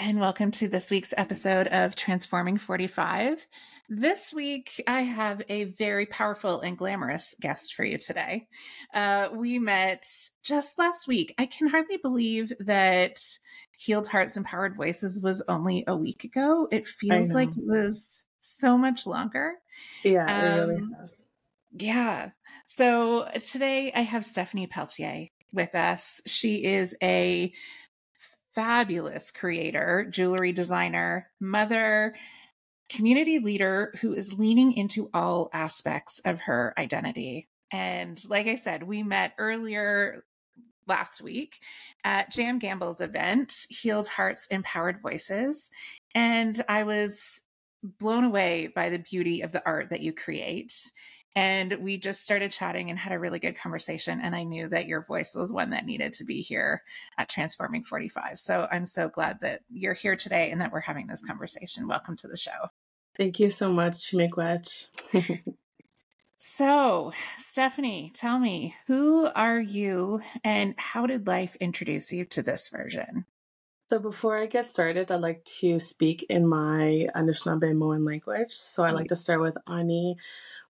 And welcome to this week's episode of Transforming 45. This week, I have a very powerful and glamorous guest for you today. Uh, we met just last week. I can hardly believe that Healed Hearts Empowered Voices was only a week ago. It feels like it was so much longer. Yeah, it um, really has. Yeah. So today I have Stephanie Peltier with us. She is a fabulous creator, jewelry designer, mother, community leader who is leaning into all aspects of her identity. And like I said, we met earlier last week at Jam Gamble's event, Healed Hearts, Empowered Voices. And I was blown away by the beauty of the art that you create. And we just started chatting and had a really good conversation. And I knew that your voice was one that needed to be here at Transforming 45. So I'm so glad that you're here today and that we're having this conversation. Welcome to the show. Thank you so much, Miigwech. so, Stephanie, tell me, who are you and how did life introduce you to this version? So before I get started, I'd like to speak in my Anishinaabemowin language. So I'd like to start with Ani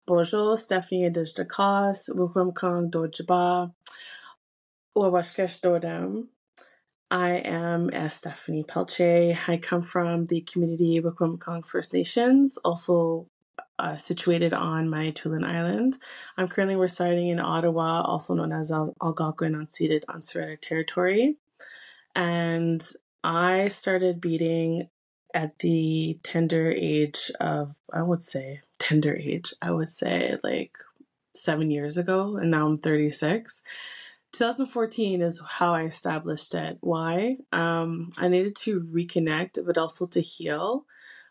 Bonjour, Stephanie Adishdakas, Wikwemkong Dojaba, Wawashkesh Dodam. I am as Stephanie Peltier. I come from the community Wikwemkong First Nations, also uh, situated on Manitoulin Island. I'm currently residing in Ottawa, also known as Al- Algonquin unceded unsurrendered territory. And I started beading at the tender age of, I would say, tender age, I would say like seven years ago, and now I'm 36. 2014 is how I established it. Why? Um, I needed to reconnect, but also to heal.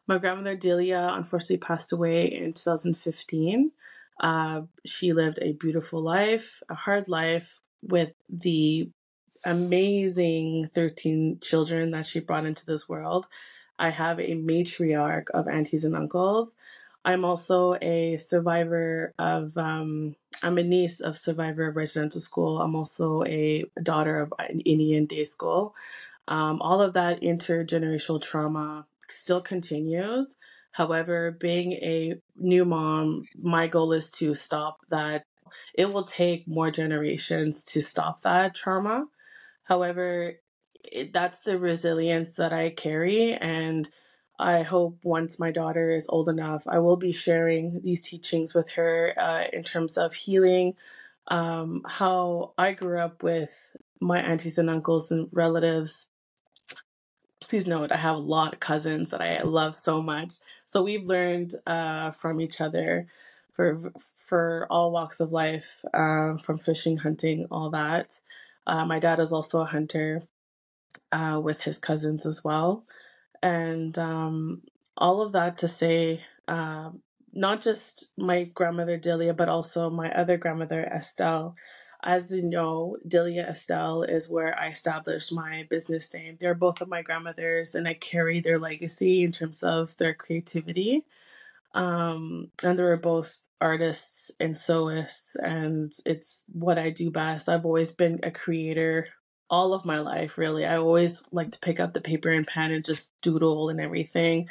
My grandmother Delia unfortunately passed away in 2015. Uh, she lived a beautiful life, a hard life with the amazing 13 children that she brought into this world. I have a matriarch of aunties and uncles. I'm also a survivor of, um, I'm a niece of survivor of residential school. I'm also a daughter of an Indian day school. Um, all of that intergenerational trauma still continues. However, being a new mom, my goal is to stop that. It will take more generations to stop that trauma. However, it, that's the resilience that I carry. And I hope once my daughter is old enough, I will be sharing these teachings with her uh, in terms of healing. Um, how I grew up with my aunties and uncles and relatives. Please note, I have a lot of cousins that I love so much. So we've learned uh, from each other for for all walks of life, um, from fishing, hunting, all that. Uh, my dad is also a hunter uh, with his cousins as well. And um, all of that to say, uh, not just my grandmother Delia, but also my other grandmother Estelle. As you know, Delia Estelle is where I established my business name. They're both of my grandmothers, and I carry their legacy in terms of their creativity. Um, and they were both artists and sewists, and it's what I do best. I've always been a creator all of my life, really. I always like to pick up the paper and pen and just doodle and everything.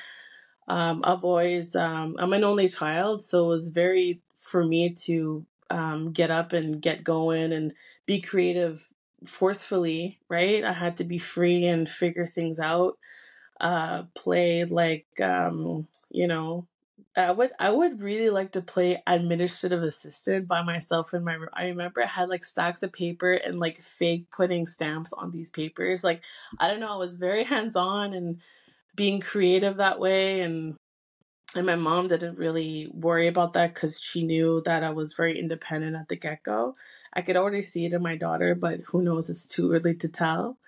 Um, I've always, um, I'm an only child, so it was very for me to um, get up and get going and be creative forcefully, right? I had to be free and figure things out, uh, play like, um, you know, I would I would really like to play administrative assistant by myself in my room. I remember I had like stacks of paper and like fake putting stamps on these papers. Like I don't know, I was very hands on and being creative that way and and my mom didn't really worry about that because she knew that I was very independent at the get go. I could already see it in my daughter, but who knows? It's too early to tell.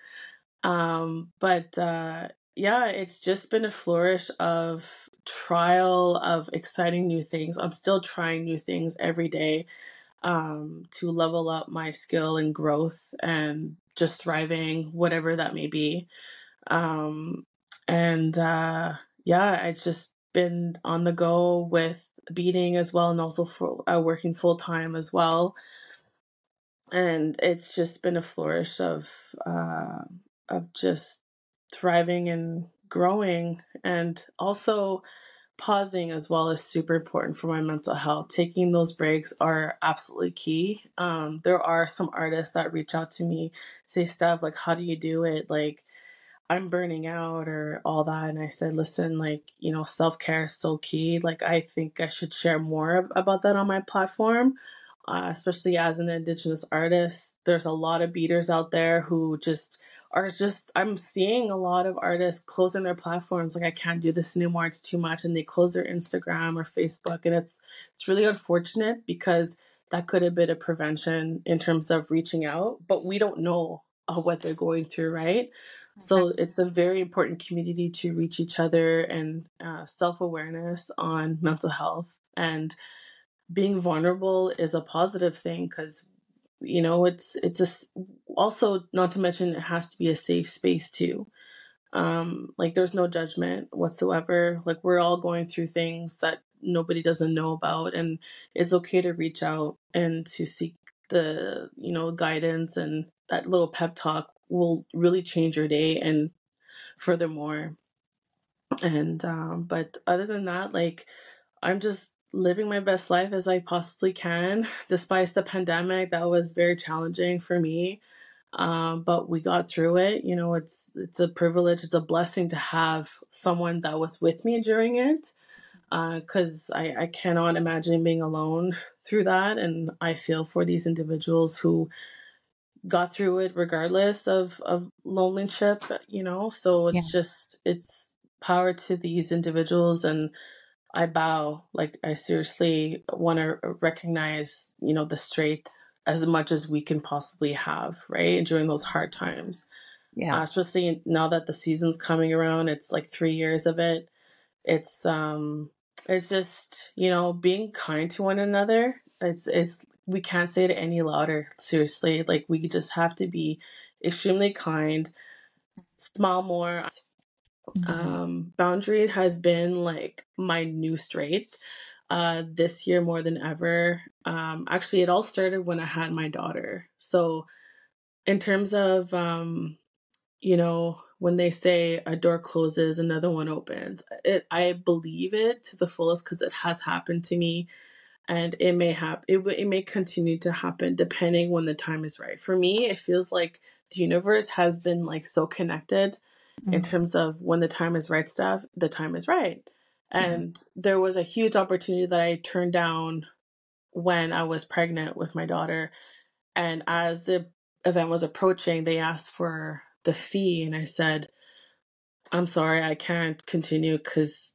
Um, but uh, yeah, it's just been a flourish of trial of exciting new things. I'm still trying new things every day um, to level up my skill and growth and just thriving, whatever that may be. Um, and uh, yeah, it's just been on the go with beading as well, and also for uh, working full time as well. And it's just been a flourish of uh, of just thriving and growing, and also pausing as well is super important for my mental health. Taking those breaks are absolutely key. Um, there are some artists that reach out to me, say stuff like, "How do you do it?" Like I'm burning out or all that. And I said, listen, like, you know, self care is so key. Like, I think I should share more about that on my platform, uh, especially as an Indigenous artist. There's a lot of beaders out there who just are just, I'm seeing a lot of artists closing their platforms. Like, I can't do this anymore. It's too much. And they close their Instagram or Facebook. And it's, it's really unfortunate because that could have been a prevention in terms of reaching out, but we don't know uh, what they're going through, right? So it's a very important community to reach each other and uh, self awareness on mental health. And being vulnerable is a positive thing because you know it's it's a also not to mention it has to be a safe space too. Um like there's no judgment whatsoever. Like we're all going through things that nobody doesn't know about and it's okay to reach out and to seek the you know guidance and that little pep talk will really change your day and furthermore. And um but other than that like i'm just living my best life as i possibly can despite the pandemic that was very challenging for me. Um but we got through it. You know it's it's a privilege it's a blessing to have someone that was with me during it because uh, I, I cannot imagine being alone through that. And i feel for these individuals who got through it regardless of of loneliness you know? So it's yeah. just it's power to these individuals and i bow like i seriously want to recognize you know the strength as much as we can possibly have right during those hard times yeah uh, especially now that the season's coming around it's like three years of it it's um it's just you know being kind to one another it's it's we can't say it any louder. Seriously, like we just have to be extremely kind, smile more. Mm-hmm. Um, boundary has been like my new strength uh, this year more than ever. Um, actually, it all started when I had my daughter. So, in terms of, um, you know, when they say a door closes, another one opens, it, I believe it to the fullest because it has happened to me and it may happen it, it may continue to happen depending when the time is right for me it feels like the universe has been like so connected mm-hmm. in terms of when the time is right stuff the time is right and mm-hmm. there was a huge opportunity that i turned down when i was pregnant with my daughter and as the event was approaching they asked for the fee and i said i'm sorry i can't continue because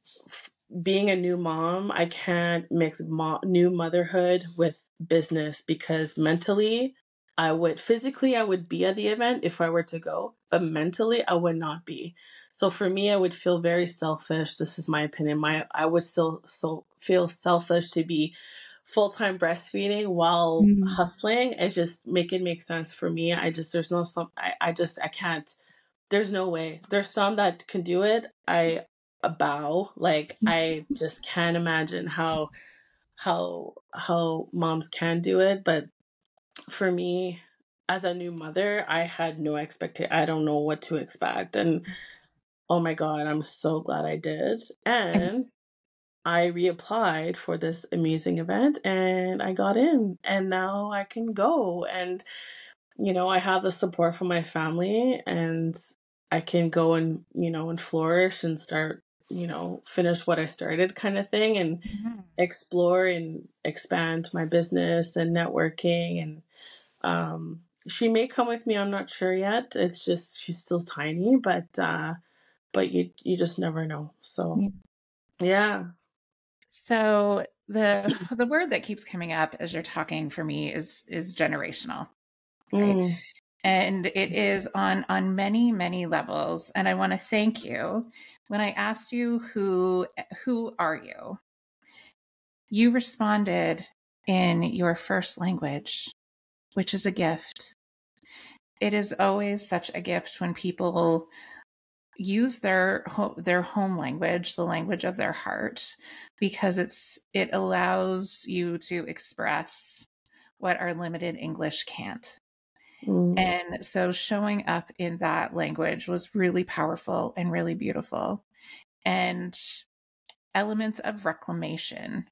being a new mom, I can't mix mo- new motherhood with business because mentally, I would physically I would be at the event if I were to go, but mentally I would not be. So for me, I would feel very selfish. This is my opinion. My I would still so feel selfish to be full time breastfeeding while mm. hustling. It just make it make sense for me. I just there's no some I, I just I can't. There's no way. There's some that can do it. I bow. Like mm. I just can't imagine how how how moms can do it, but for me as a new mother, I had no expectation. I don't know what to expect and oh my god, I'm so glad I did. And I reapplied for this amazing event and I got in and now I can go and you know, I have the support from my family and I can go and, you know, and flourish and start you know, finish what I started kind of thing and mm-hmm. explore and expand my business and networking. And um, she may come with me. I'm not sure yet. It's just, she's still tiny, but, uh, but you, you just never know. So yeah. So the the word that keeps coming up as you're talking for me is is generational. Right? Mm. And it is on on many many levels and I want to thank you when I asked you who who are you? You responded in your first language, which is a gift. It is always such a gift when people use their their home language the language of their heart because it's it allows you to express what our limited english can't mm. and so showing up in that language was really powerful and really beautiful and elements of reclamation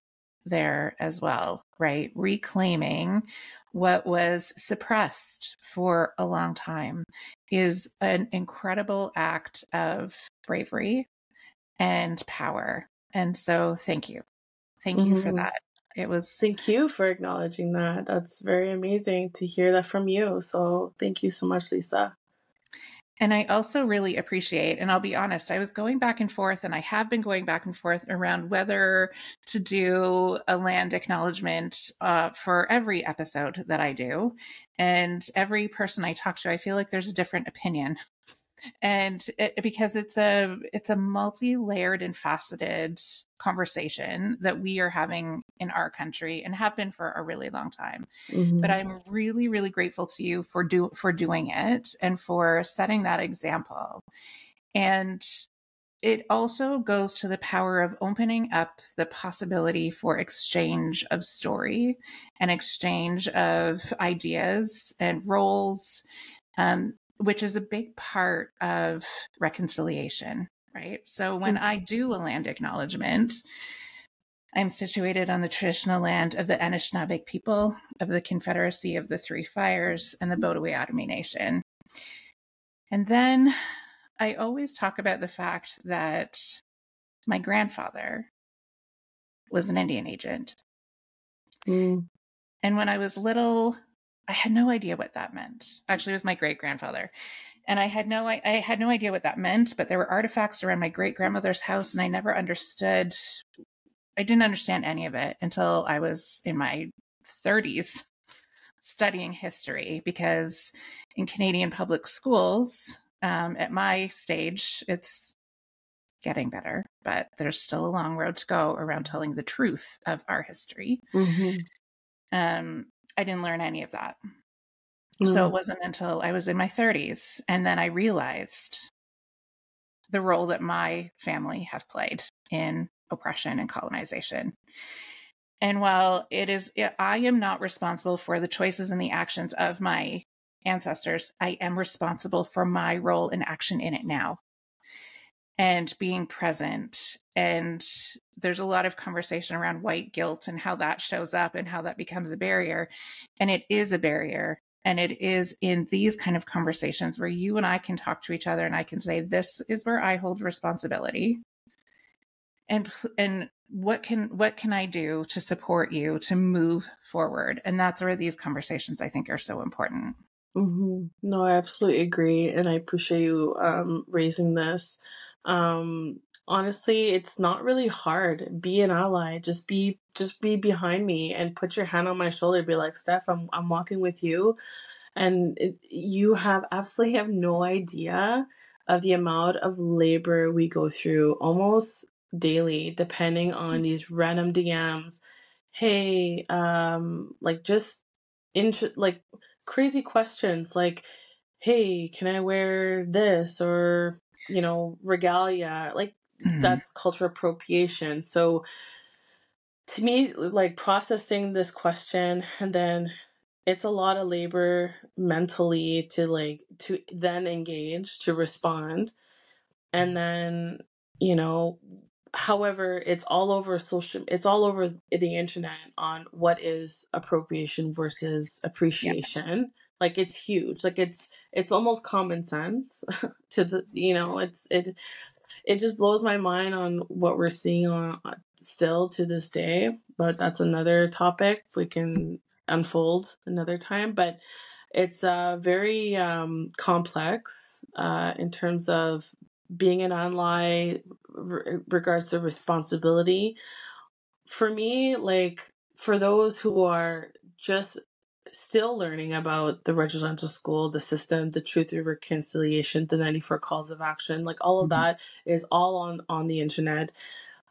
there as well right reclaiming what was suppressed for a long time is an incredible act of bravery and power. And so thank you. Thank you mm-hmm. for that. It was Thank you for acknowledging that. That's very amazing to hear that from you. So thank you so much, Lisa. And I also really appreciate, and I'll be honest, I was going back and forth, and I have been going back and forth around whether to do a land acknowledgement uh, for every episode that I do. And every person I talk to, I feel like there's a different opinion and it, because it's a it's a multi-layered and faceted conversation that we are having in our country and have been for a really long time. Mm-hmm. but i'm really really grateful to you for do for doing it and for setting that example. And it also goes to the power of opening up the possibility for exchange of story and exchange of ideas and roles um, which is a big part of reconciliation, right? So when I mm-hmm. do a land acknowledgement, I'm situated on the traditional land of the Anishinaabe people of the Confederacy of the Three Fires and the Potawatomi Nation. And then I always talk about the fact that my grandfather was an Indian agent. Mm. And when I was little, I had no idea what that meant. Actually, it was my great grandfather. And I had no I, I had no idea what that meant, but there were artifacts around my great grandmother's house and I never understood I didn't understand any of it until I was in my 30s studying history because in Canadian public schools, um, at my stage, it's getting better, but there's still a long road to go around telling the truth of our history. Mm-hmm. Um, I didn't learn any of that. Mm. So it mm. wasn't until I was in my 30s and then I realized the role that my family have played in oppression and colonization. And while it is, I am not responsible for the choices and the actions of my ancestors, I am responsible for my role and action in it now and being present. And there's a lot of conversation around white guilt and how that shows up and how that becomes a barrier. And it is a barrier. And it is in these kind of conversations where you and I can talk to each other and I can say, this is where I hold responsibility. And, and what can what can I do to support you to move forward? And that's where these conversations I think are so important. Mm-hmm. No, I absolutely agree, and I appreciate you um, raising this. Um, honestly, it's not really hard. Be an ally. Just be just be behind me and put your hand on my shoulder. Be like, Steph, I'm I'm walking with you, and it, you have absolutely have no idea of the amount of labor we go through almost daily, depending on mm. these random DMs. Hey, um, like just into like crazy questions like, hey, can I wear this or you know, regalia. Like mm-hmm. that's cultural appropriation. So to me, like processing this question and then it's a lot of labor mentally to like to then engage to respond and then you know however it's all over social it's all over the internet on what is appropriation versus appreciation like it's huge like it's it's almost common sense to the you know it's it it just blows my mind on what we're seeing on still to this day but that's another topic we can unfold another time but it's uh, very um, complex uh, in terms of being an ally re- regards to responsibility. For me, like for those who are just still learning about the residential school, the system, the truth through reconciliation, the 94 calls of action, like all of Mhm. that is all on on the internet.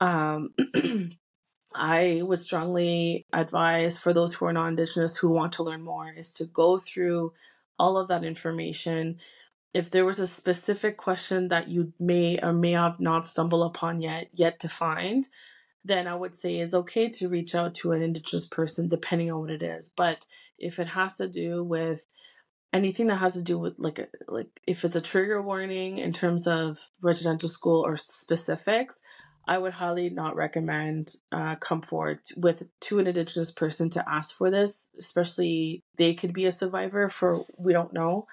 Um, I would strongly advise for those who are non-indigenous who want to learn more is to go through all of that information. If there was a specific question that you may or may have not stumbled upon yet, yet to find, then I would say it's okay to reach out to an indigenous person depending on what it is. But if it has to do with anything that has to do with like like if it's a trigger warning in terms of residential school or specifics, I would highly not recommend uh, come forward with to an indigenous person to ask for this, especially they could be a survivor for we don't know.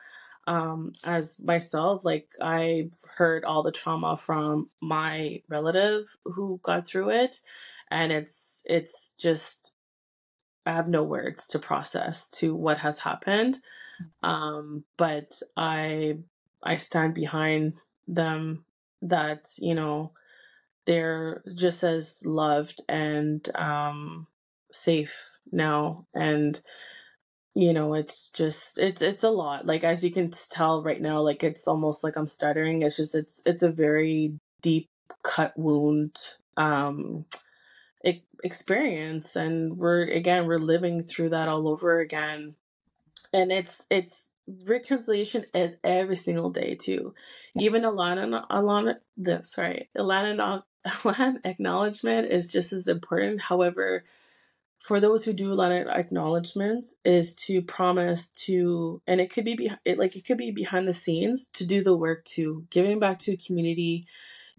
Um, as myself, like I've heard all the trauma from my relative who got through it, and it's it's just I have no words to process to what has happened. Um, but I I stand behind them that you know they're just as loved and um, safe now and you know it's just it's it's a lot like as you can tell right now like it's almost like i'm stuttering it's just it's it's a very deep cut wound um experience and we're again we're living through that all over again. And it's it's reconciliation is every single day too. Even alana alana the sorry alana a land acknowledgement is just as important. However for those who do a land acknowledgements is to promise to and it could be, be it, like it could be behind the scenes to do the work to giving back to community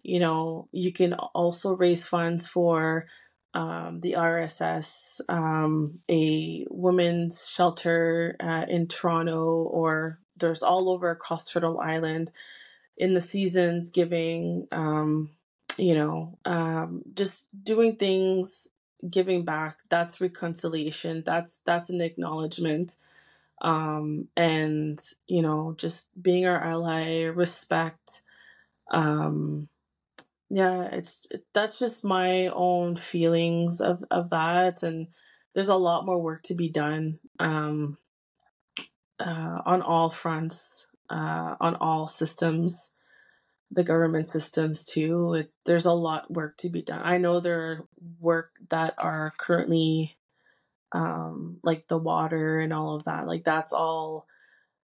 you know you can also raise funds for um, the RSS, um, a women's shelter uh, in Toronto, or there's all over across Turtle Island in the seasons giving, um, you know, um, just doing things, giving back. That's reconciliation. That's that's an acknowledgement. Um, and you know, just being our ally, respect. Um, yeah, it's it, that's just my own feelings of of that, and there's a lot more work to be done um, uh, on all fronts, uh, on all systems, the government systems too. It's there's a lot work to be done. I know there are work that are currently um, like the water and all of that. Like that's all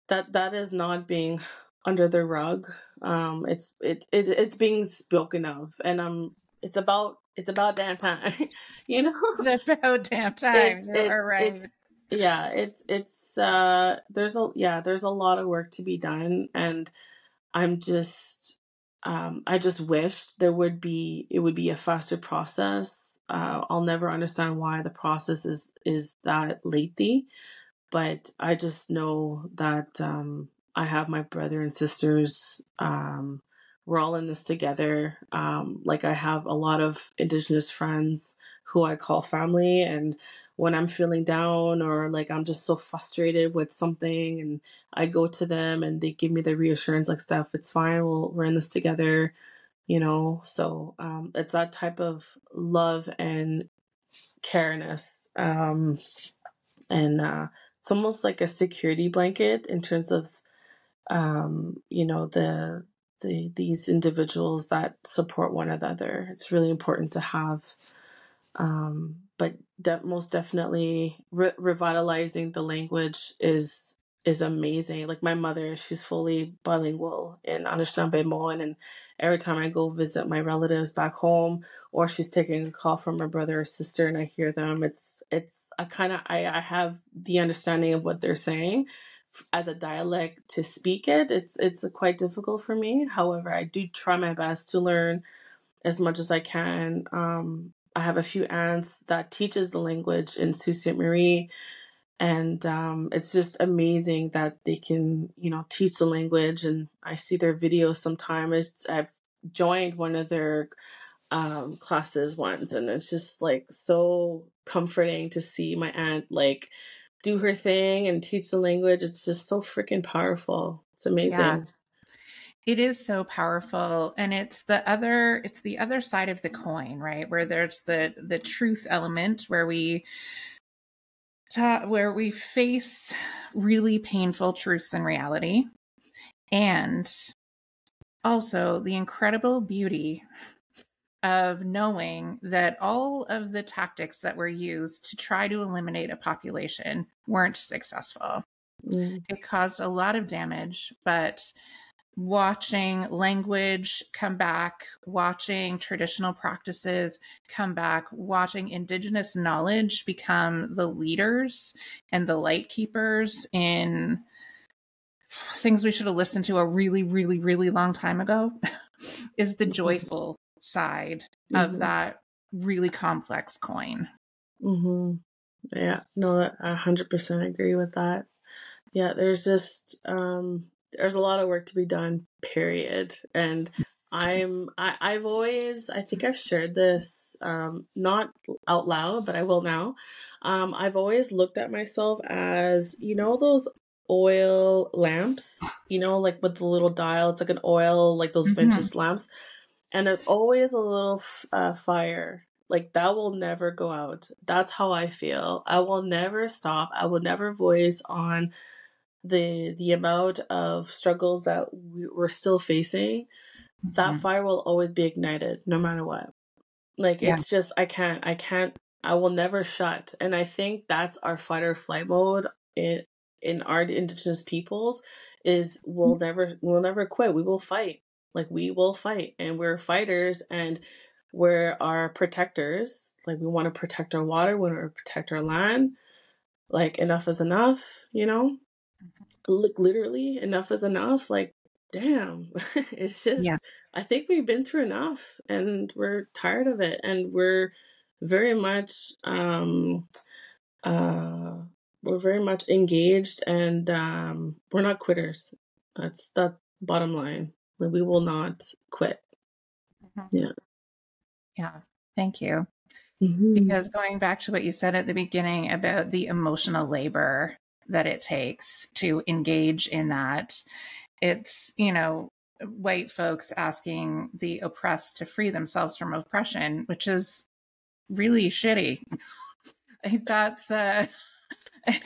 that that is not being under the rug. Um, it's it, it it's being spoken of, and um, it's about it's about damn time, you know. It's about damn time. It's it's right. it's yeah. It's it's uh. There's a yeah. There's a lot of work to be done, and I'm just um. I just wish there would be it would be a faster process. Uh, I'll never understand why the process is is that lengthy but I just know that um, I have my brother and sisters. Um, we're all in this together. Um, like I have a lot of Indigenous friends who I call family, and when I'm feeling down or like I'm just so frustrated with something, and I go to them and they give me the reassurance, like Steph, it's fine. We'll, we're in this together. You know, so um, it's that type of love and careness. Um, and uh, it's almost like a security blanket in terms of um, you know the the these individuals that support one another. It's really important to have, um, but de- most definitely re- revitalizing the language is is amazing. Like my mother, she's fully bilingual in Anishinaabe and every time I go visit my relatives back home, or she's taking a call from her brother or sister, and I hear them, it's it's I kind of I, I have the understanding of what they're saying as a dialect to speak it. It's it's quite difficult for me. However, I do try my best to learn as much as I can. Um, I have a few aunts that teaches the language in Sault Ste. Marie and um, it's just amazing that they can you know teach the language and i see their videos sometimes i've joined one of their um, classes once and it's just like so comforting to see my aunt like do her thing and teach the language it's just so freaking powerful. It's amazing. Yeah. it is so powerful and it's the other it's the other side of the coin right? Where there's the the truth element where we ta- where we face really painful truths and reality and also the incredible beauty of knowing that all of the tactics that were used to try to eliminate a population weren't successful. Mm. It caused a lot of damage, but watching language come back, watching traditional practices come back, watching indigenous knowledge become the leaders and the light keepers in things we should have listened to a really, really, really long time ago is the mm-hmm. joyful side mm-hmm. of that really complex coin. Mm-hmm. Yeah, no, I 100% agree with that. Yeah, there's just um there's a lot of work to be done period and i'm I, i've always i think i've shared this um not out loud but i will now um i've always looked at myself as you know those oil lamps you know like with the little dial it's like an oil like those mm-hmm. vintage lamps and there's always a little uh, fire like that will never go out that's how i feel i will never stop i will never voice on the the amount of struggles that we, we're still facing, mm-hmm. that fire will always be ignited no matter what. Like yeah. it's just I can't I can't I will never shut. And I think that's our fight or flight mode in in our indigenous peoples is we'll mm-hmm. never we'll never quit. We will fight. Like we will fight and we're fighters and we're our protectors. Like we want to protect our water, we want to protect our land. Like enough is enough, you know? Look, literally, enough is enough. Like, damn, it's just, yeah. I think we've been through enough and we're tired of it. And we're very much, um, uh, we're very much engaged and um, we're not quitters. That's the bottom line. We will not quit. Mm-hmm. Yeah. Yeah. Thank you. Mm-hmm. Because going back to what you said at the beginning about the emotional labor that it takes to engage in that. It's, you know, white folks asking the oppressed to free themselves from oppression, which is really shitty. That's uh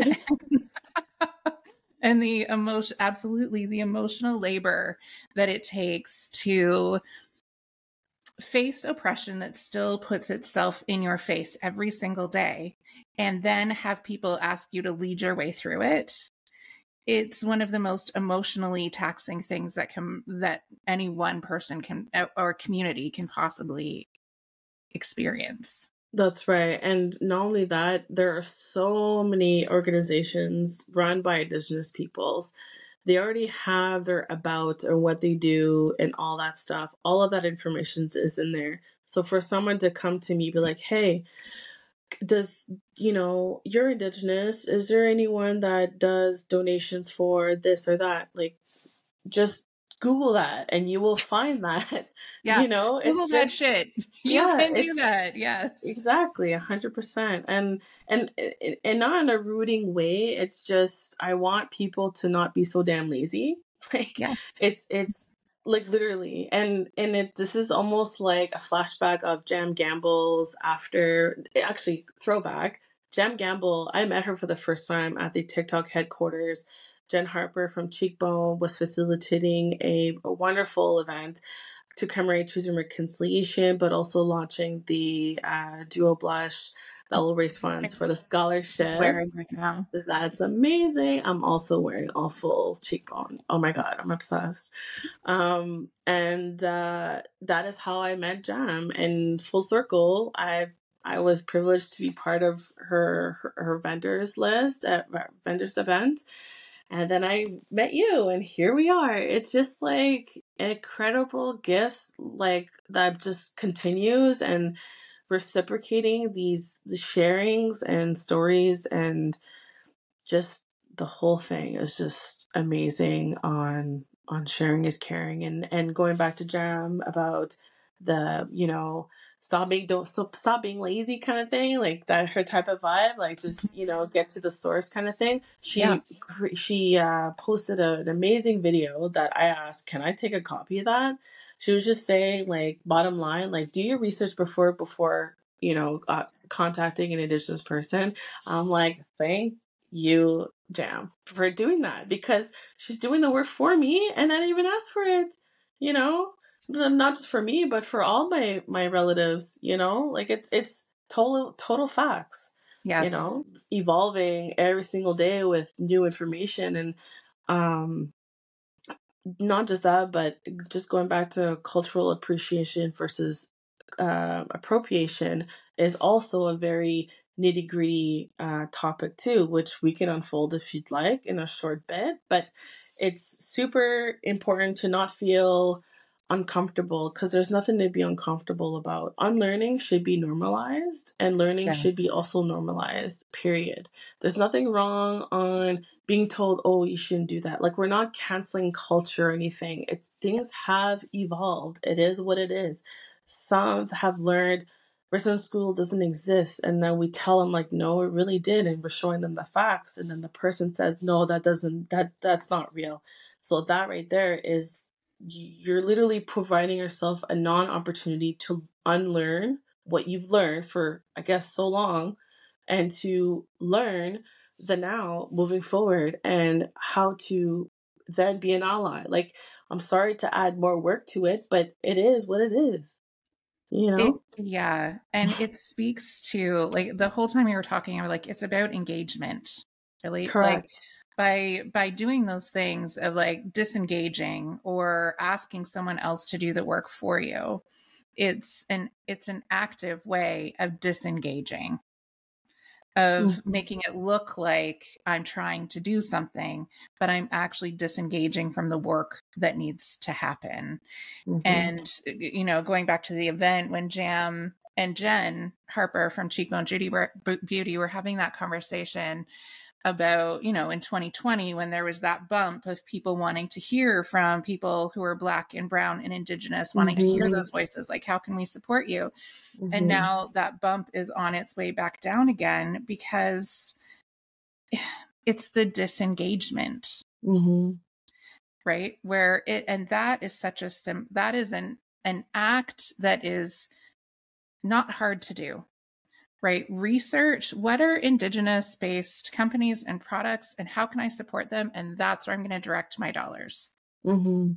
and the emotion absolutely the emotional labor that it takes to face oppression that still puts itself in your face every single day and then have people ask you to lead your way through it. It's one of the most emotionally taxing things that can that any one person can or community can possibly experience that's right and not only that there are so many organizations run by indigenous peoples they already have their about and what they do and all that stuff. All of that information is in there. So for someone to come to me be like, "Hey, does you know you're indigenous? Is there anyone that does donations for this or that?" Like, just Google that and you will find that. Yeah. You know, Google it's that shit. You yeah, can do that. Yes. Exactly. A hundred percent. And, and, and not in a rooting way. It's just, I want people to not be so damn lazy. Like, yes. it's, it's, like literally and and it this is almost like a flashback of jam gamble's after actually throwback jam gamble i met her for the first time at the tiktok headquarters Jen Harper from Cheekbone was facilitating a, a wonderful event to commemorate Truth and Reconciliation, but also launching the uh, Duo Blush that will raise funds for the scholarship. Wearing right now. That's amazing. I'm also wearing all full cheekbone. Oh my god, I'm obsessed. Um, and uh, that is how I met Jam. And full circle, I I was privileged to be part of her her, her vendors list at vendors event and then I met you, and here we are. It's just like incredible gifts, like that just continues and reciprocating these the sharings and stories, and just the whole thing is just amazing on on sharing is caring and and going back to jam about the you know stop being don't stop, stop being lazy kind of thing like that her type of vibe like just you know get to the source kind of thing. She Yeah. she uh posted a, an amazing video that i asked can i take a copy of that? She was just saying like bottom line like do your research before before you know uh, contacting an indigenous person. I'm like thank you jam for doing that because she's doing the work for me and i didn't even ask for it you know not just for me but for all my my relatives you know like it's it's total total facts Yeah. you know evolving every single day with new information and um not just that but just going back to cultural appreciation versus uh, appropriation is also a very nitty gritty uh, topic too, which we can unfold if you'd like in a short bit. But it's super important to not feel uncomfortable because there's nothing to be uncomfortable about. Unlearning should be normalized, and learning Yeah. should be also normalized. Period. There's nothing wrong on being told, "Oh, you shouldn't do that." Like we're not canceling culture or anything. It's things have evolved. It is what it is. Some have learned residential school doesn't exist, and then we tell them like, "No, it really did," and we're showing them the facts, and then the person says, "No, that doesn't. That that's not real." So that right there is you're literally providing yourself a non-opportunity to unlearn what you've learned for I guess so long and to learn the now moving forward and how to then be an ally. Like I'm sorry to add more work to it, but it is what it is. You It, know? yeah. And it speaks to like the whole time we were talking, we were like, it's about engagement. Really? Like Correct. By by doing those things of like disengaging or asking someone else to do the work for you, it's an it's an active way of disengaging. Of Mhm. making it look like I'm trying to do something, but I'm actually disengaging from the work that needs to happen. Mhm. And you know, going back to the event when Jam and Jen Harper from Cheekbone Beauty were, Beauty were having that conversation about, you know, in 2020 when there was that bump of people wanting to hear from people who are black and brown and indigenous, wanting to hear Mhm. those voices, like how can we support you? And Mhm. now that bump is on its way back down again because it's the disengagement Mhm. right where it and that is such a sim that is an an act that is not hard to do right research what are indigenous based companies and products and how can i support them and that's where i'm going to direct my dollars Mhm.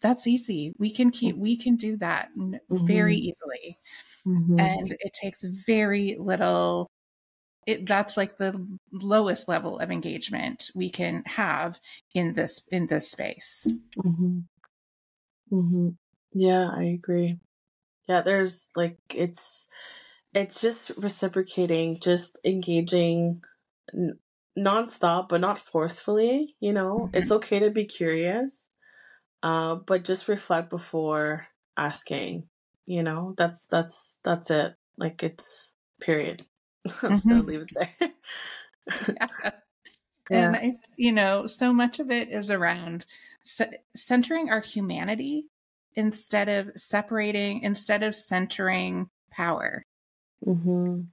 that's easy we can keep we can do that n- very easily Mhm. and it takes very little it that's like the lowest level of engagement we can have in this in this space Mhm. Mhm. Yeah, I agree. Yeah, there's like it's it's just reciprocating, just engaging n- nonstop, but not forcefully. You know, it's okay to be curious, uh, but just reflect before asking. You know, that's that's that's it. Like it's period. I'm just gonna Mhm. leave it there. yeah. yeah. And I, you know, so much of it is around c- centering our humanity instead of separating, instead of centering power, Mhm.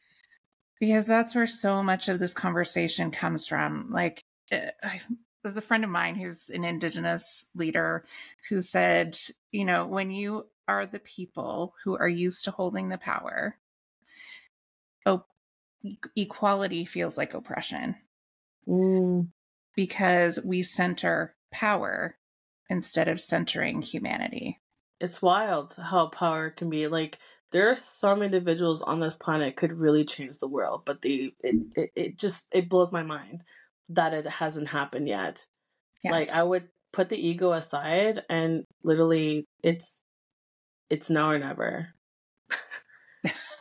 because that's where so much of this conversation comes from. Like, uh, I, there's a friend of mine who's an Indigenous leader who said, you know, when you are the people who are used to holding the power, oh, equality feels like oppression. Mm. because we center power instead of centering humanity. It's wild how power can be like there are some individuals on this planet could really change the world, but they it, it, it just it blows my mind that it hasn't happened yet. Like I would put the ego aside and literally it's it's now or never.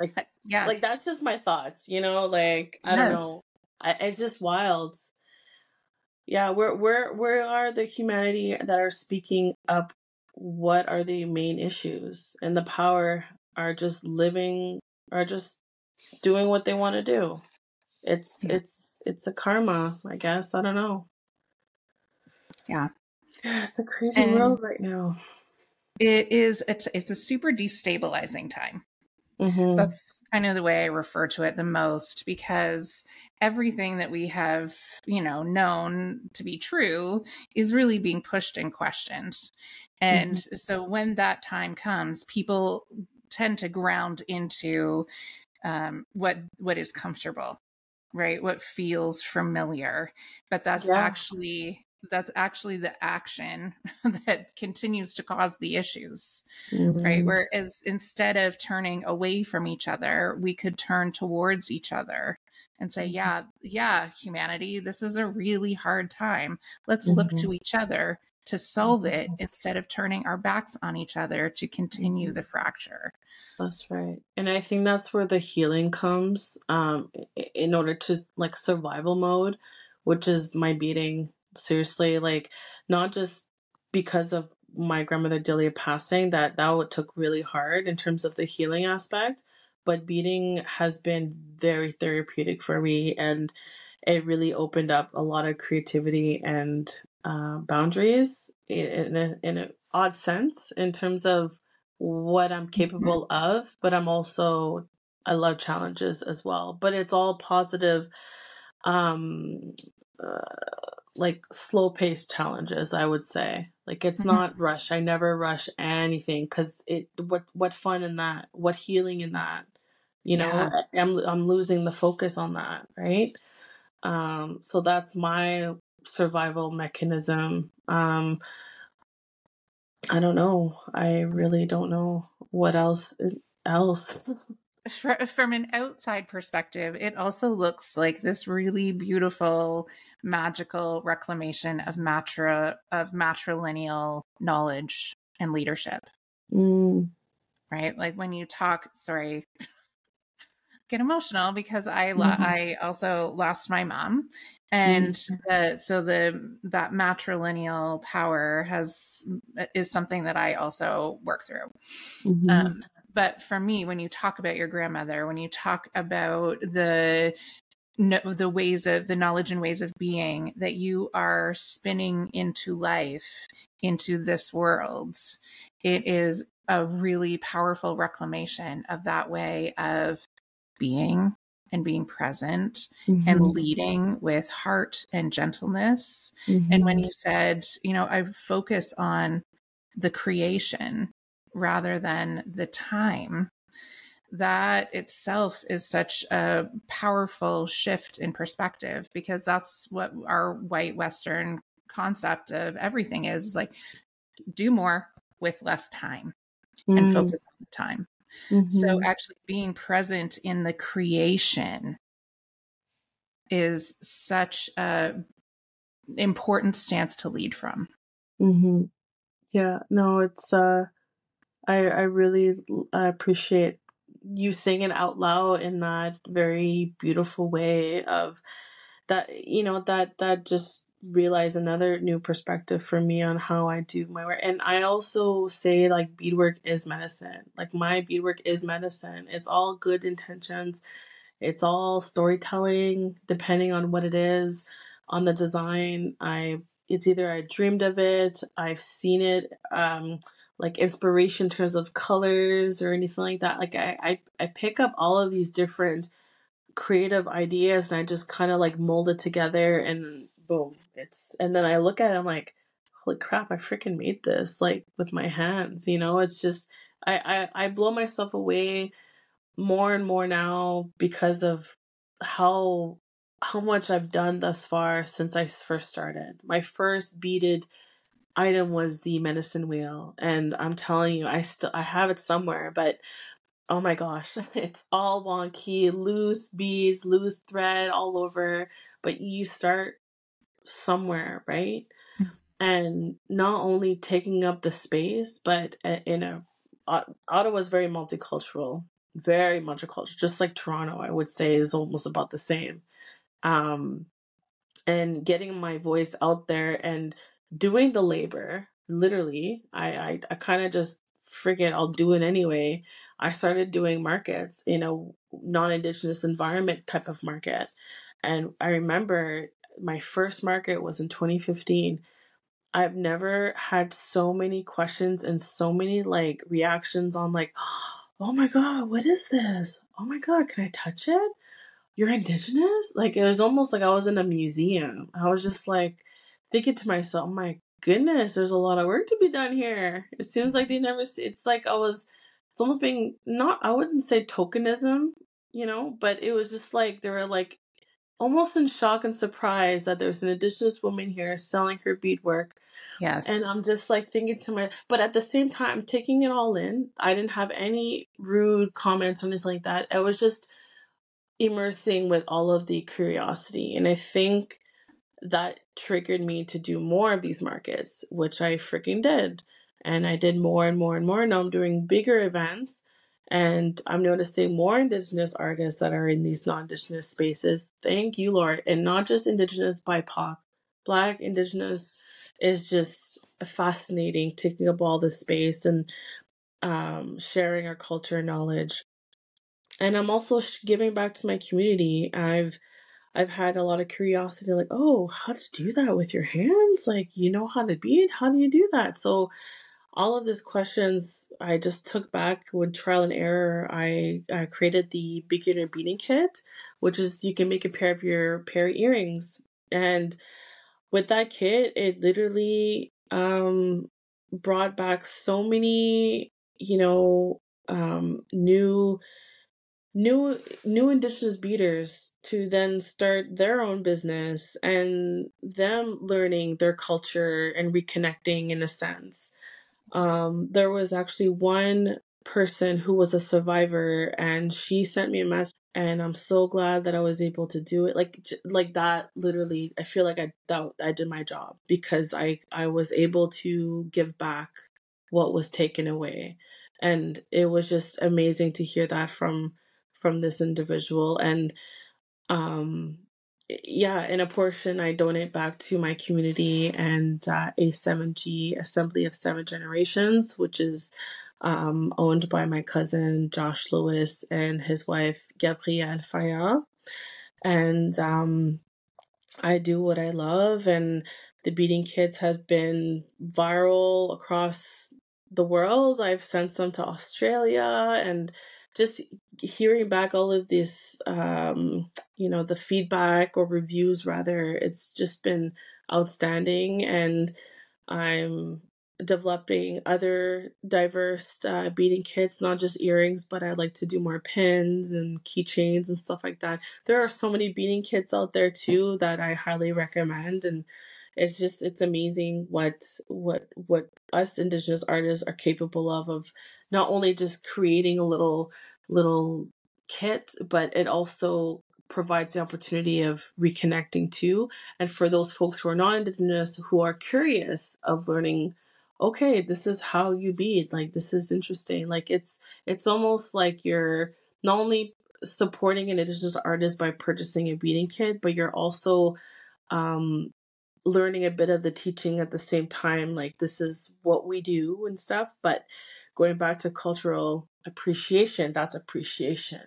like yeah. like that's just my thoughts, you know, like I don't know. I, it's just wild. Yeah, where where where are the humanity that are speaking up? What are the main issues? And the power are just living are just doing what they want to do. It's Yeah. it's it's a karma, I guess. I don't know. Yeah. Yeah, it's a crazy And world right now. it is a t- it's a super destabilizing time. Mm-hmm. That's kind of the way I refer to it the most because everything that we have, you know, known to be true is really being pushed and questioned. And mm-hmm. so when that time comes, people tend to ground into um, what what is comfortable, right? What feels familiar, but that's yeah. actually that's actually the action that continues to cause the issues mm-hmm. right whereas instead of turning away from each other we could turn towards each other and say mm-hmm. yeah yeah humanity this is a really hard time let's mm-hmm. look to each other to solve it mm-hmm. instead of turning our backs on each other to continue the fracture. That's right. And i think that's where the healing comes um in order to like survival mode which is my beading. Seriously like not just because of my grandmother Delia passing that that took really hard in terms of the healing aspect but beading has been very therapeutic for me and it really opened up a lot of creativity and uh, boundaries in, a, in an odd sense in terms of what I'm mm-hmm. capable mm-hmm. of but I'm also I love challenges as well but it's all positive um uh, like slow paced challenges i would say like it's mm-hmm. not rush i never rush anything because it what what fun in that what healing in that you know yeah. i'm i'm losing the focus on that right um so that's my survival mechanism um i don't know i really don't know what else else from an outside perspective, it also looks like this really beautiful, magical reclamation of matra of matrilineal knowledge and leadership. Mm. Right, like when you talk. Sorry, get emotional because I mm-hmm. I also lost my mom, and mm-hmm. the, so the that matrilineal power has is something that I also work through. Mm-hmm. Um, but for me when you talk about your grandmother when you talk about the the ways of the knowledge and ways of being that you are spinning into life into this world it is a really powerful reclamation of that way of being and being present mm-hmm. and leading with heart and gentleness mm-hmm. and when mm-hmm. you said you know i focus on the creation rather than the time that itself is such a powerful shift in perspective because that's what our white western concept of everything is like do more with less time mm. and focus on the time mm-hmm. so actually being present in the creation is such a important stance to lead from mm-hmm. yeah no it's uh I I really appreciate you singing out loud in that very beautiful way of that you know that that just realize another new perspective for me on how I do my work. And I also say like beadwork is medicine. Like my beadwork is medicine. It's all good intentions. It's all storytelling depending on what it is. On the design, I it's either I dreamed of it, I've seen it um like inspiration in terms of colors or anything like that. Like I, I, I pick up all of these different creative ideas and I just kind of like mold it together and boom, it's and then I look at it, I'm like, holy crap, I freaking made this like with my hands. You know, it's just I, I, I blow myself away more and more now because of how how much I've done thus far since I first started. My first beaded item was the medicine wheel and i'm telling you i still i have it somewhere but oh my gosh it's all wonky loose beads loose thread all over but you start somewhere right? Mm. and not only taking up the space but in a ottawa is very multicultural very multicultural just like toronto i would say is almost about the same. Um and getting my voice out there and doing the labor literally i i, I kind of just forget i'll do it anyway. I started doing markets in a non-indigenous environment type of market. And i remember my first market was in 2015 I've never had so many questions and so many like reactions on like, oh my god, what is this? Oh my god, can I touch it? You're indigenous? Like it was almost like I was in a museum. I was just like thinking to myself, oh my goodness, there's a lot of work to be done here. It seems like they never. It's like I was. It's almost being not. I wouldn't say tokenism, you know, but it was just like there were like almost in shock and surprise that there's an indigenous woman here selling her beadwork. Yes. And I'm just like thinking to my, but at the same time, taking it all in. I didn't have any rude comments or anything like that. I was just immersing with all of the curiosity. And I think that triggered me to do more of these markets, which I freaking did. And I did more and more and more. Now I'm doing bigger events and I'm noticing more Indigenous artists that are in these non Indigenous spaces. Thank you, Lord. And not just Indigenous BIPOC. Black, Indigenous is just fascinating, taking up all this space and um, sharing our culture and knowledge. And I'm also giving back to my community. I've I've had a lot of curiosity, like, oh, how to do that with your hands? Like, you know how to bead? How do you do that? So all of these questions I just took back with trial and error. I uh, created the beginner beading kit, which is you can make a pair of your pair of earrings. And with that kit, it literally um, brought back so many, you know, um, new new new indigenous beaders to then start their own business and them learning their culture and reconnecting in a sense um, there was actually one person who was a survivor, and she sent me a message, and I'm so glad that I was able to do it. Like like that, literally, I feel like I that I did my job because I I was able to give back what was taken away, and it was just amazing to hear that from from this individual and um yeah, in a portion I donate back to my community and uh, A7G Assembly of Seven Generations, which is um, owned by my cousin Josh Lewis and his wife Gabrielle Fayard. And um, I do what I love, and the beading Kits has been viral across the world. I've sent them to Australia and just hearing back all of this, um, you know, the feedback or reviews rather, it's just been outstanding. And I'm developing other diverse uh, beading kits, not just earrings, but I like to do more pins and keychains and stuff like that. There are so many beading kits out there too that I highly recommend. And it's just it's amazing what what what us indigenous artists are capable of of not only just creating a little little kit but it also provides the opportunity of reconnecting too. And for those folks who are not indigenous who are curious of learning okay this is how you bead like this is interesting like it's it's almost like you're not only supporting an indigenous artist by purchasing a beading kit but you're also um, learning a bit of the teaching at the same time like this is what we do and stuff but going back to cultural appreciation that's appreciation.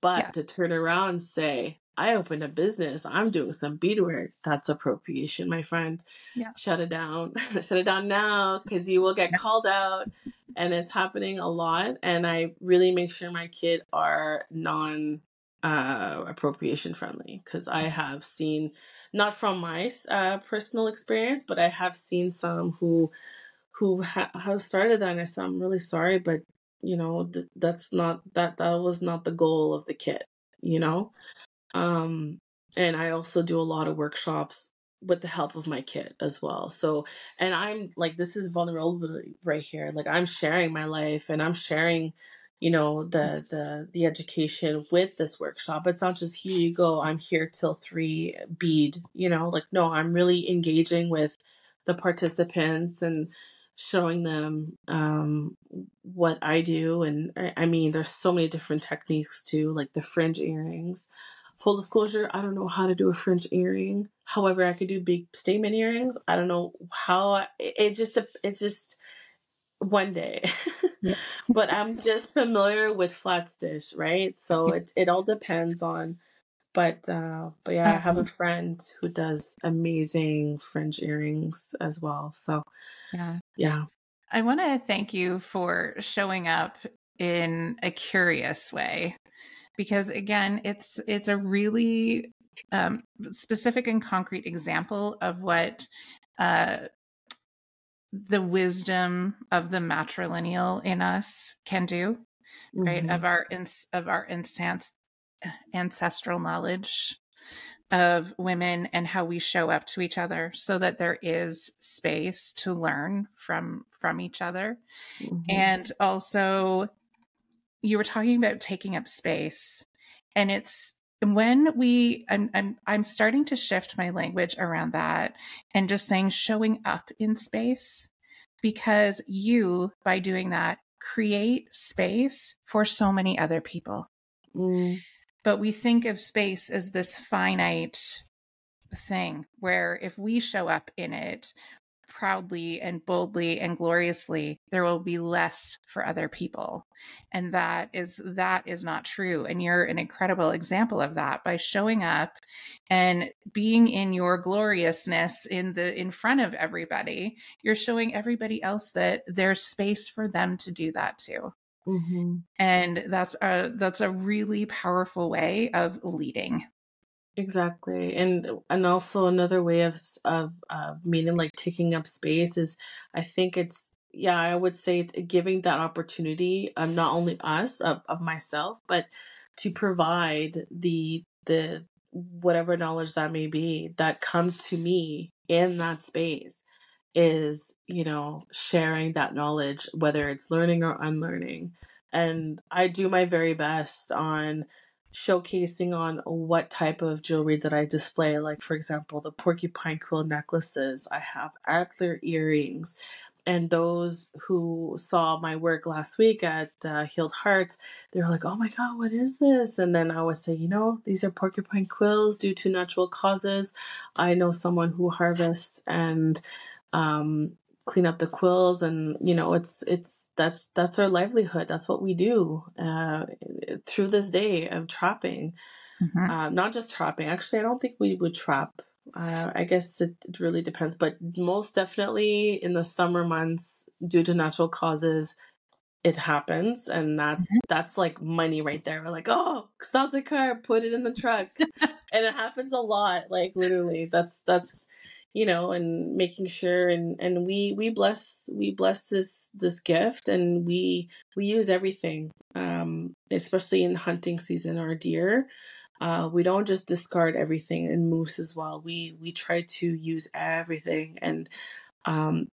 But yeah. to turn around and say i opened a business i'm doing some beadwork that's appropriation my friend. Yes. shut it down. Shut it down now because you will get called out and it's happening a lot and i really make sure my kid are non uh, appropriation friendly because i have seen not from my uh, personal experience, but I have seen some who who ha- have started that, and I said, "I'm really sorry, but you know th- that's not that that was not the goal of the kit, you know." Um, and I also do a lot of workshops with the help of my kit as well. So, and I'm like, this is vulnerability right here. Like, I'm sharing my life, and I'm sharing you know the the the education with this workshop. It's not just here you go i'm here till three bead you know like no i'm really engaging with the participants and showing them um, what i do and i mean there's so many different techniques too like the fringe earrings. Full disclosure i don't know how to do a fringe earring. However i could do big statement earrings. I don't know how I, it just it's just one day. But I'm just familiar with flat stitch, right? So it, it all depends on but uh, but yeah, I have a Um, friend who does amazing fringe earrings as well. So yeah. yeah. I want to thank you for showing up in a curious way because again it's it's a really um, specific and concrete example of what uh, the wisdom of the matrilineal in us can do right Mhm. of our ins- of our instance ancestral knowledge of women and how we show up to each other so that there is space to learn from from each other Mhm. and also you were talking about taking up space and it's when we I'm, I'm i'm starting to shift my language around that and just saying showing up in space because you by doing that create space for so many other people. Mm, but we think of space as this finite thing where if we show up in it proudly and boldly and gloriously there will be less for other people. And that is that is not true. And you're an incredible example of that by showing up and being in your gloriousness in the in front of everybody. You're showing everybody else that there's space for them to do that too. Mhm. and that's a that's a really powerful way of leading Exactly. And and also another way of of uh, meaning like taking up space is I think it's yeah, I would say giving that opportunity um not only us of, of myself, but to provide the the whatever knowledge that may be that come to me in that space is, you know, sharing that knowledge, whether it's learning or unlearning. And I do my very best on showcasing on what type of jewelry that I display. Like, for example, the porcupine quill necklaces, I have antler earrings. And those who saw my work last week at uh, Healed Hearts, they were like, oh my God, what is this? And then I would say, you know, these are porcupine quills due to natural causes. I know someone who harvests and um, clean up the quills and you know it's it's that's that's our livelihood. That's what we do uh, through this day of trapping. Mhm. uh, not just trapping. Actually i don't think we would trap. Uh, i guess it, it really depends but most definitely in the summer months due to natural causes it happens and that's Mhm. that's like money right there. We're like oh stop the car put it in the truck. And it happens a lot like literally. That's that's you know and making sure and and we we bless we bless this this gift and we we use everything um especially in hunting season our deer. Uh we don't just discard everything and moose as well. We we try to use everything and um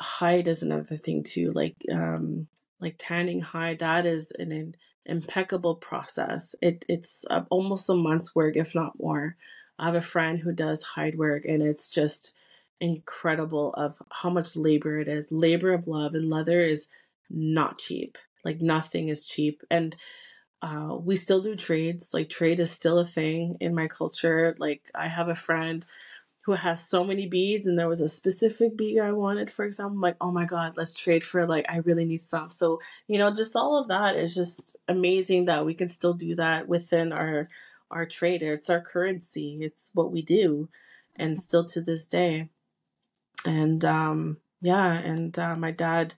hide is another thing too like um like tanning hide that is an, an impeccable process. It it's uh, almost a month's work if not more i have a friend who does hide work and it's just incredible of how much labor it is. Labor of love and leather is not cheap. Like nothing is cheap and uh, we still do trades. Like trade is still a thing in my culture. Like i have a friend who has so many beads and there was a specific bead I wanted, for example, I'm like, oh my God, let's trade for like I really need some. So, you know, just all of that is just amazing that we can still do that within our our trade. It's our currency. It's what we do. And still to this day. And um yeah, and uh, my dad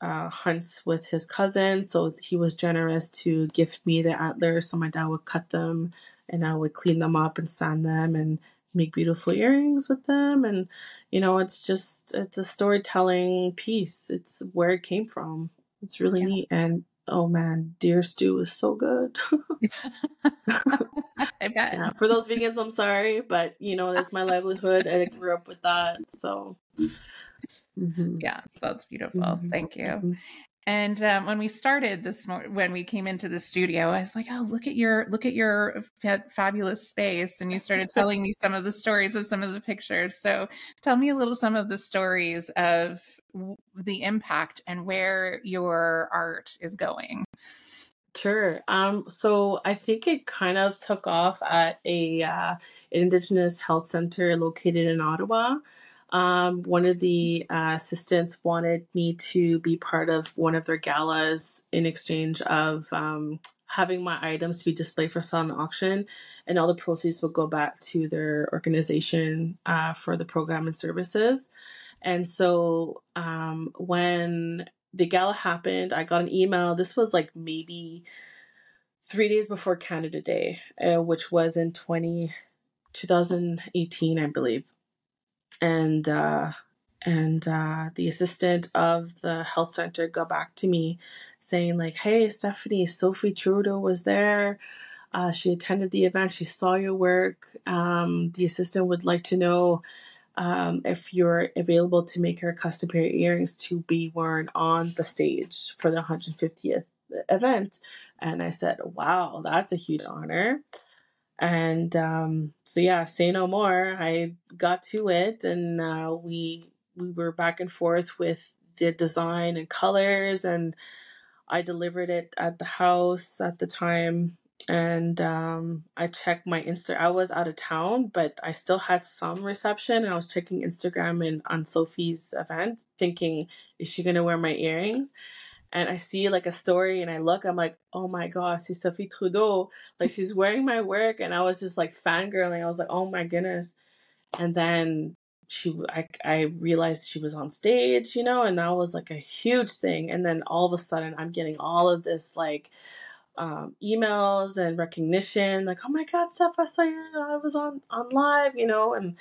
uh, hunts with his cousin, so he was generous to gift me the antlers. So my dad would cut them, and I would clean them up and sand them and make beautiful earrings with them. And you know, it's just it's a storytelling piece. It's where it came from. It's really Yeah. neat. And oh man, deer stew is so good. I bet. yeah, for those vegans, I'm sorry, but you know, that's my livelihood, and I grew up with that. So. mhm, Yeah, that's beautiful. mhm, Thank you. mhm. And um, when we started this morning, when we came into the studio, I was like, "Oh, look at your look at your fa- fabulous space!" And you started telling me some of the stories of some of the pictures. So, tell me a little some of the stories of the impact and where your art is going. Sure. Um, so I think it kind of took off at a uh, Indigenous health center located in Ottawa. Um, one of the uh, assistants wanted me to be part of one of their galas in exchange of um, having my items to be displayed for sale and auction, and all the proceeds would go back to their organization uh, for the program and services. And so um, when the gala happened, I got an email. This was like maybe three days before Canada Day, uh, which was in 20, 2018, I believe. And uh, and uh, the assistant of the health center got back to me saying like hey stephanie sophie trudeau was there uh, she attended the event she saw your work um, the assistant would like to know um, if you're available to make her custom pair of earrings to be worn on the stage for the 150th event. And i said wow that's a huge honor. And um, so yeah say no more. I got to it and uh, we we were back and forth with the design and colors and I delivered it at the house at the time and um, I checked my Insta. I was out of town, but I still had some reception. And I was checking Instagram and on Sophie's event, thinking, is she gonna wear my earrings? And I see like a story, and I look. I'm like, oh my gosh, c'est Sophie Trudeau. Like she's wearing my work, and I was just like fangirling. I was like, oh my goodness. And then she I, I realized she was on stage you know and that was like a huge thing and then all of a sudden i'm getting all of this like um, emails and recognition like oh my god steph i saw you i was on on live you know and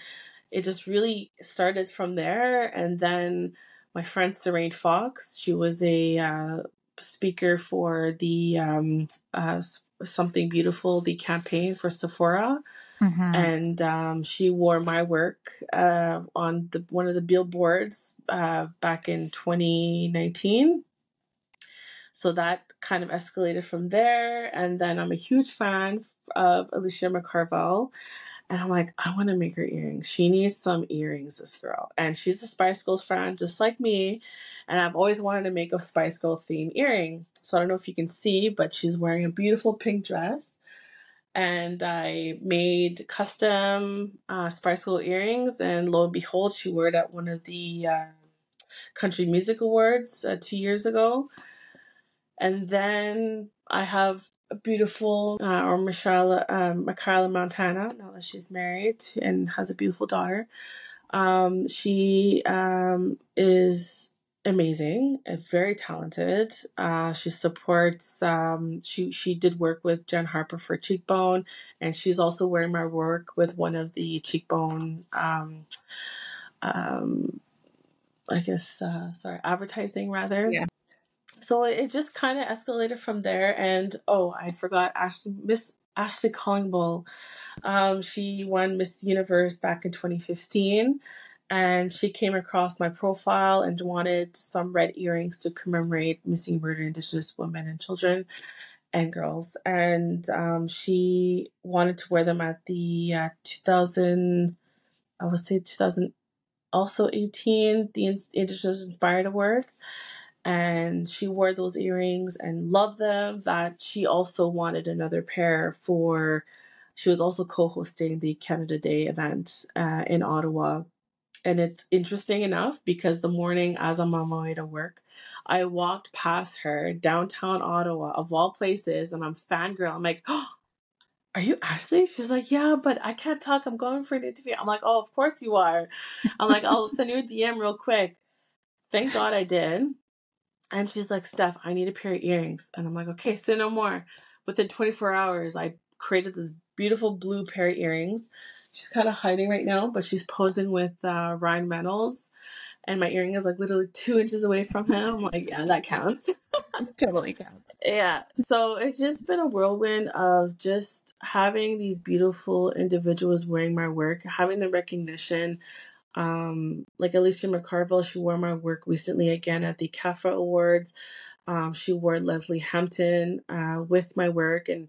it just really started from there and then my friend Serene Fox she was a uh, speaker for the um, uh, something beautiful the campaign for sephora Mm-hmm. And um, she wore my work uh, on the one of the billboards uh, back in 2019. So that kind of escalated from there. And then I'm a huge fan of Alicia McCarvell. And I'm like, I want to make her earrings. She needs some earrings, this girl. And she's a Spice Girls fan, just like me. And I've always wanted to make a Spice Girl theme earring. So I don't know if you can see, but she's wearing a beautiful pink dress and I made custom uh, Girl earrings. And lo and behold, she wore it at one of the uh, country music awards uh, two years ago. And then I have a beautiful, uh, or Michelle, um, Michaela Montana, now that she's married and has a beautiful daughter. Um, she um, is amazing and very talented. Uh, she supports. Um, she she did work with Jen Harper for Cheekbone, and she's also wearing my work with one of the Cheekbone. Um, um, I guess uh, sorry, advertising rather. Yeah. So it just kind of escalated from there, and oh, I forgot Ashley Miss Ashley Callingbull. Um, she won Miss Universe back in 2015 and she came across my profile and wanted some red earrings to commemorate missing murdered indigenous women and children and girls and um, she wanted to wear them at the uh, 2000 i would say 2000 also 18 the indigenous inspired awards and she wore those earrings and loved them that she also wanted another pair for she was also co-hosting the canada day event uh, in ottawa and it's interesting enough because the morning as I'm on my way to work, I walked past her downtown Ottawa, of all places, and I'm fangirl. I'm like, oh, are you Ashley? She's like, yeah, but I can't talk. I'm going for an interview. I'm like, oh, of course you are. I'm like, I'll send you a DM real quick. Thank God I did. And she's like, Steph, I need a pair of earrings. And I'm like, okay, say no more. Within 24 hours, I created this beautiful blue pair of earrings she's kind of hiding right now, but she's posing with uh, Ryan Reynolds. And my earring is like literally two inches away from him. I'm like, yeah, that counts. totally counts. Yeah. So it's just been a whirlwind of just having these beautiful individuals wearing my work, having the recognition. Um, like Alicia McCarvell, she wore my work recently again at the CAFA Awards. Um, she wore Lesley Hampton uh, with my work, and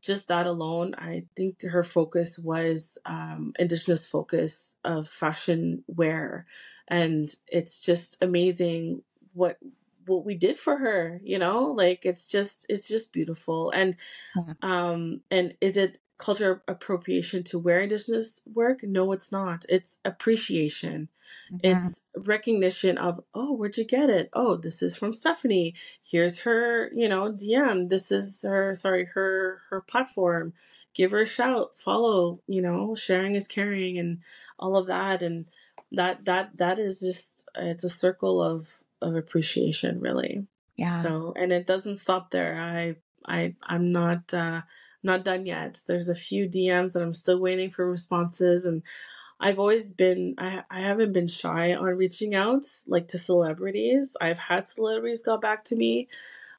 just that alone, I think her focus was um, indigenous focus of fashion wear, and it's just amazing what what we did for her. You know, like it's just it's just beautiful, and um, and is it culture appropriation to wear indigenous work? No it's not. It's appreciation. Mm-hmm. it's recognition of oh where'd you get it? Oh this is from stephanie. Here's her you know dm this is her sorry her her platform. Give her a shout. Follow you know sharing is caring and all of that. And that that that is just it's a circle of of appreciation really. Yeah. So and it doesn't stop there. I i i'm not uh not done yet. There's a few DMs that I'm still waiting for responses and I've always been I I haven't been shy on reaching out like to celebrities. I've had celebrities go back to me.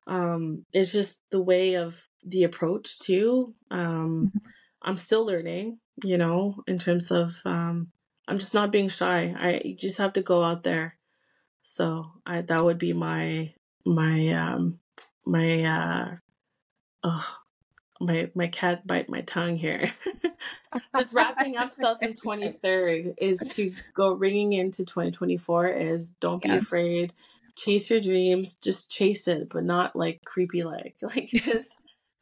Um it's just the way of the approach too. Um mm-hmm. I'm still learning, you know, in terms of um I'm just not being shy. I just have to go out there. So I that would be my my um my uh oh my my cat bite my tongue here. Just wrapping up 2023 is to go ringing into 2024 is don't be yes. afraid, chase your dreams, just chase it, but not like creepy like. Like just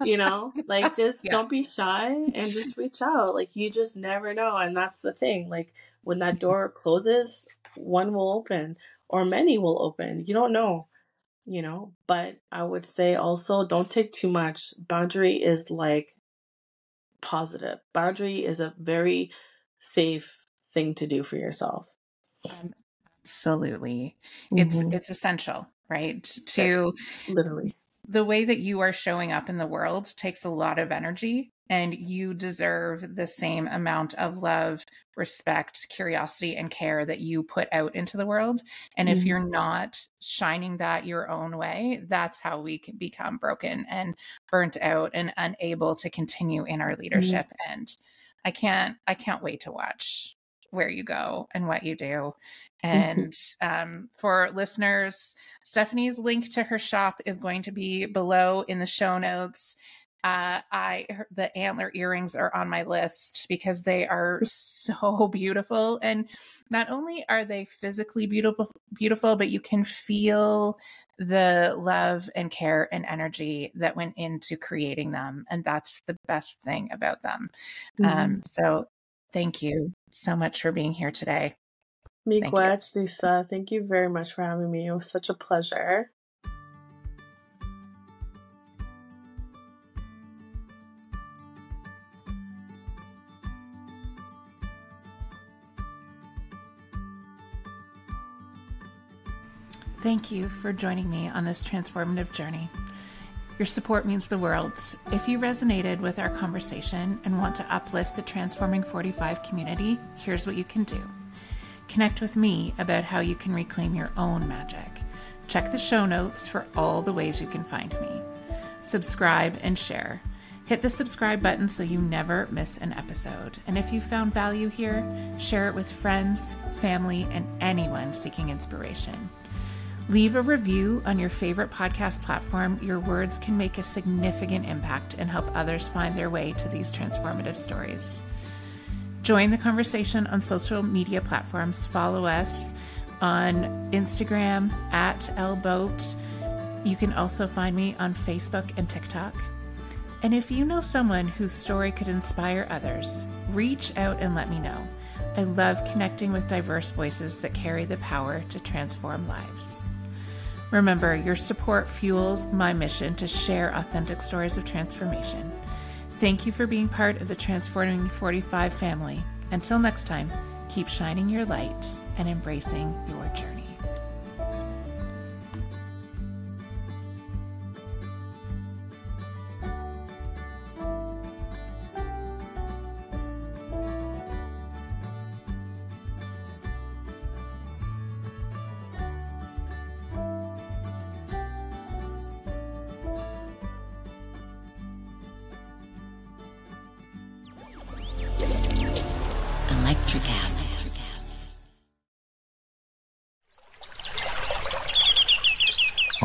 you know like just yeah. don't be shy and just reach out. Like you just never know and that's the thing. Like when that mm-hmm. door closes one will open or many will open. You don't know you know but i would say also don't take too much. Boundary is like positive. Boundary is a very safe thing to do for yourself. Absolutely. Mm-hmm. it's it's essential right? To literally. the way that you are showing up in the world takes a lot of energy and you deserve the same amount of love, respect, curiosity, and care that you put out into the world. And mm-hmm. if you're not shining that your own way, that's how we can become broken and burnt out and unable to continue in our mm-hmm. leadership. Mm-hmm. And I can't, I can't wait to watch where you go and what you do. Mm-hmm. And um, for listeners, Stephanie's link to her shop is going to be below in the show notes. Uh, I the antler earrings are on my list because they are so beautiful, and not only are they physically beautiful, beautiful, but you can feel the love and care and energy that went into creating them, and that's the best thing about them. Um, mm-hmm. Um, so, thank you so much for being here today. Miigwech, Lisa. Thank you very much for having me. It was such a pleasure. Thank you for joining me on this transformative journey. Your support means the world. If you resonated with our conversation and want to uplift the Transforming 45 community, here's what you can do. Connect with me about how you can reclaim your own magic. Check the show notes for all the ways you can find me. Subscribe and share. Hit the subscribe button so you never miss an episode. And if you found value here, share it with friends, family, and anyone seeking inspiration. Leave a review on your favorite podcast platform. Your words can make a significant impact and help others find their way to these transformative stories. Join the conversation on social media platforms. Follow us on Instagram at lboat. You can also find me on Facebook and TikTok. And if you know someone whose story could inspire others, reach out and let me know. I love connecting with diverse voices that carry the power to transform lives. Remember, your support fuels my mission to share authentic stories of transformation. Thank you for being part of the Transforming 45 family. Until next time, keep shining your light and embracing your journey.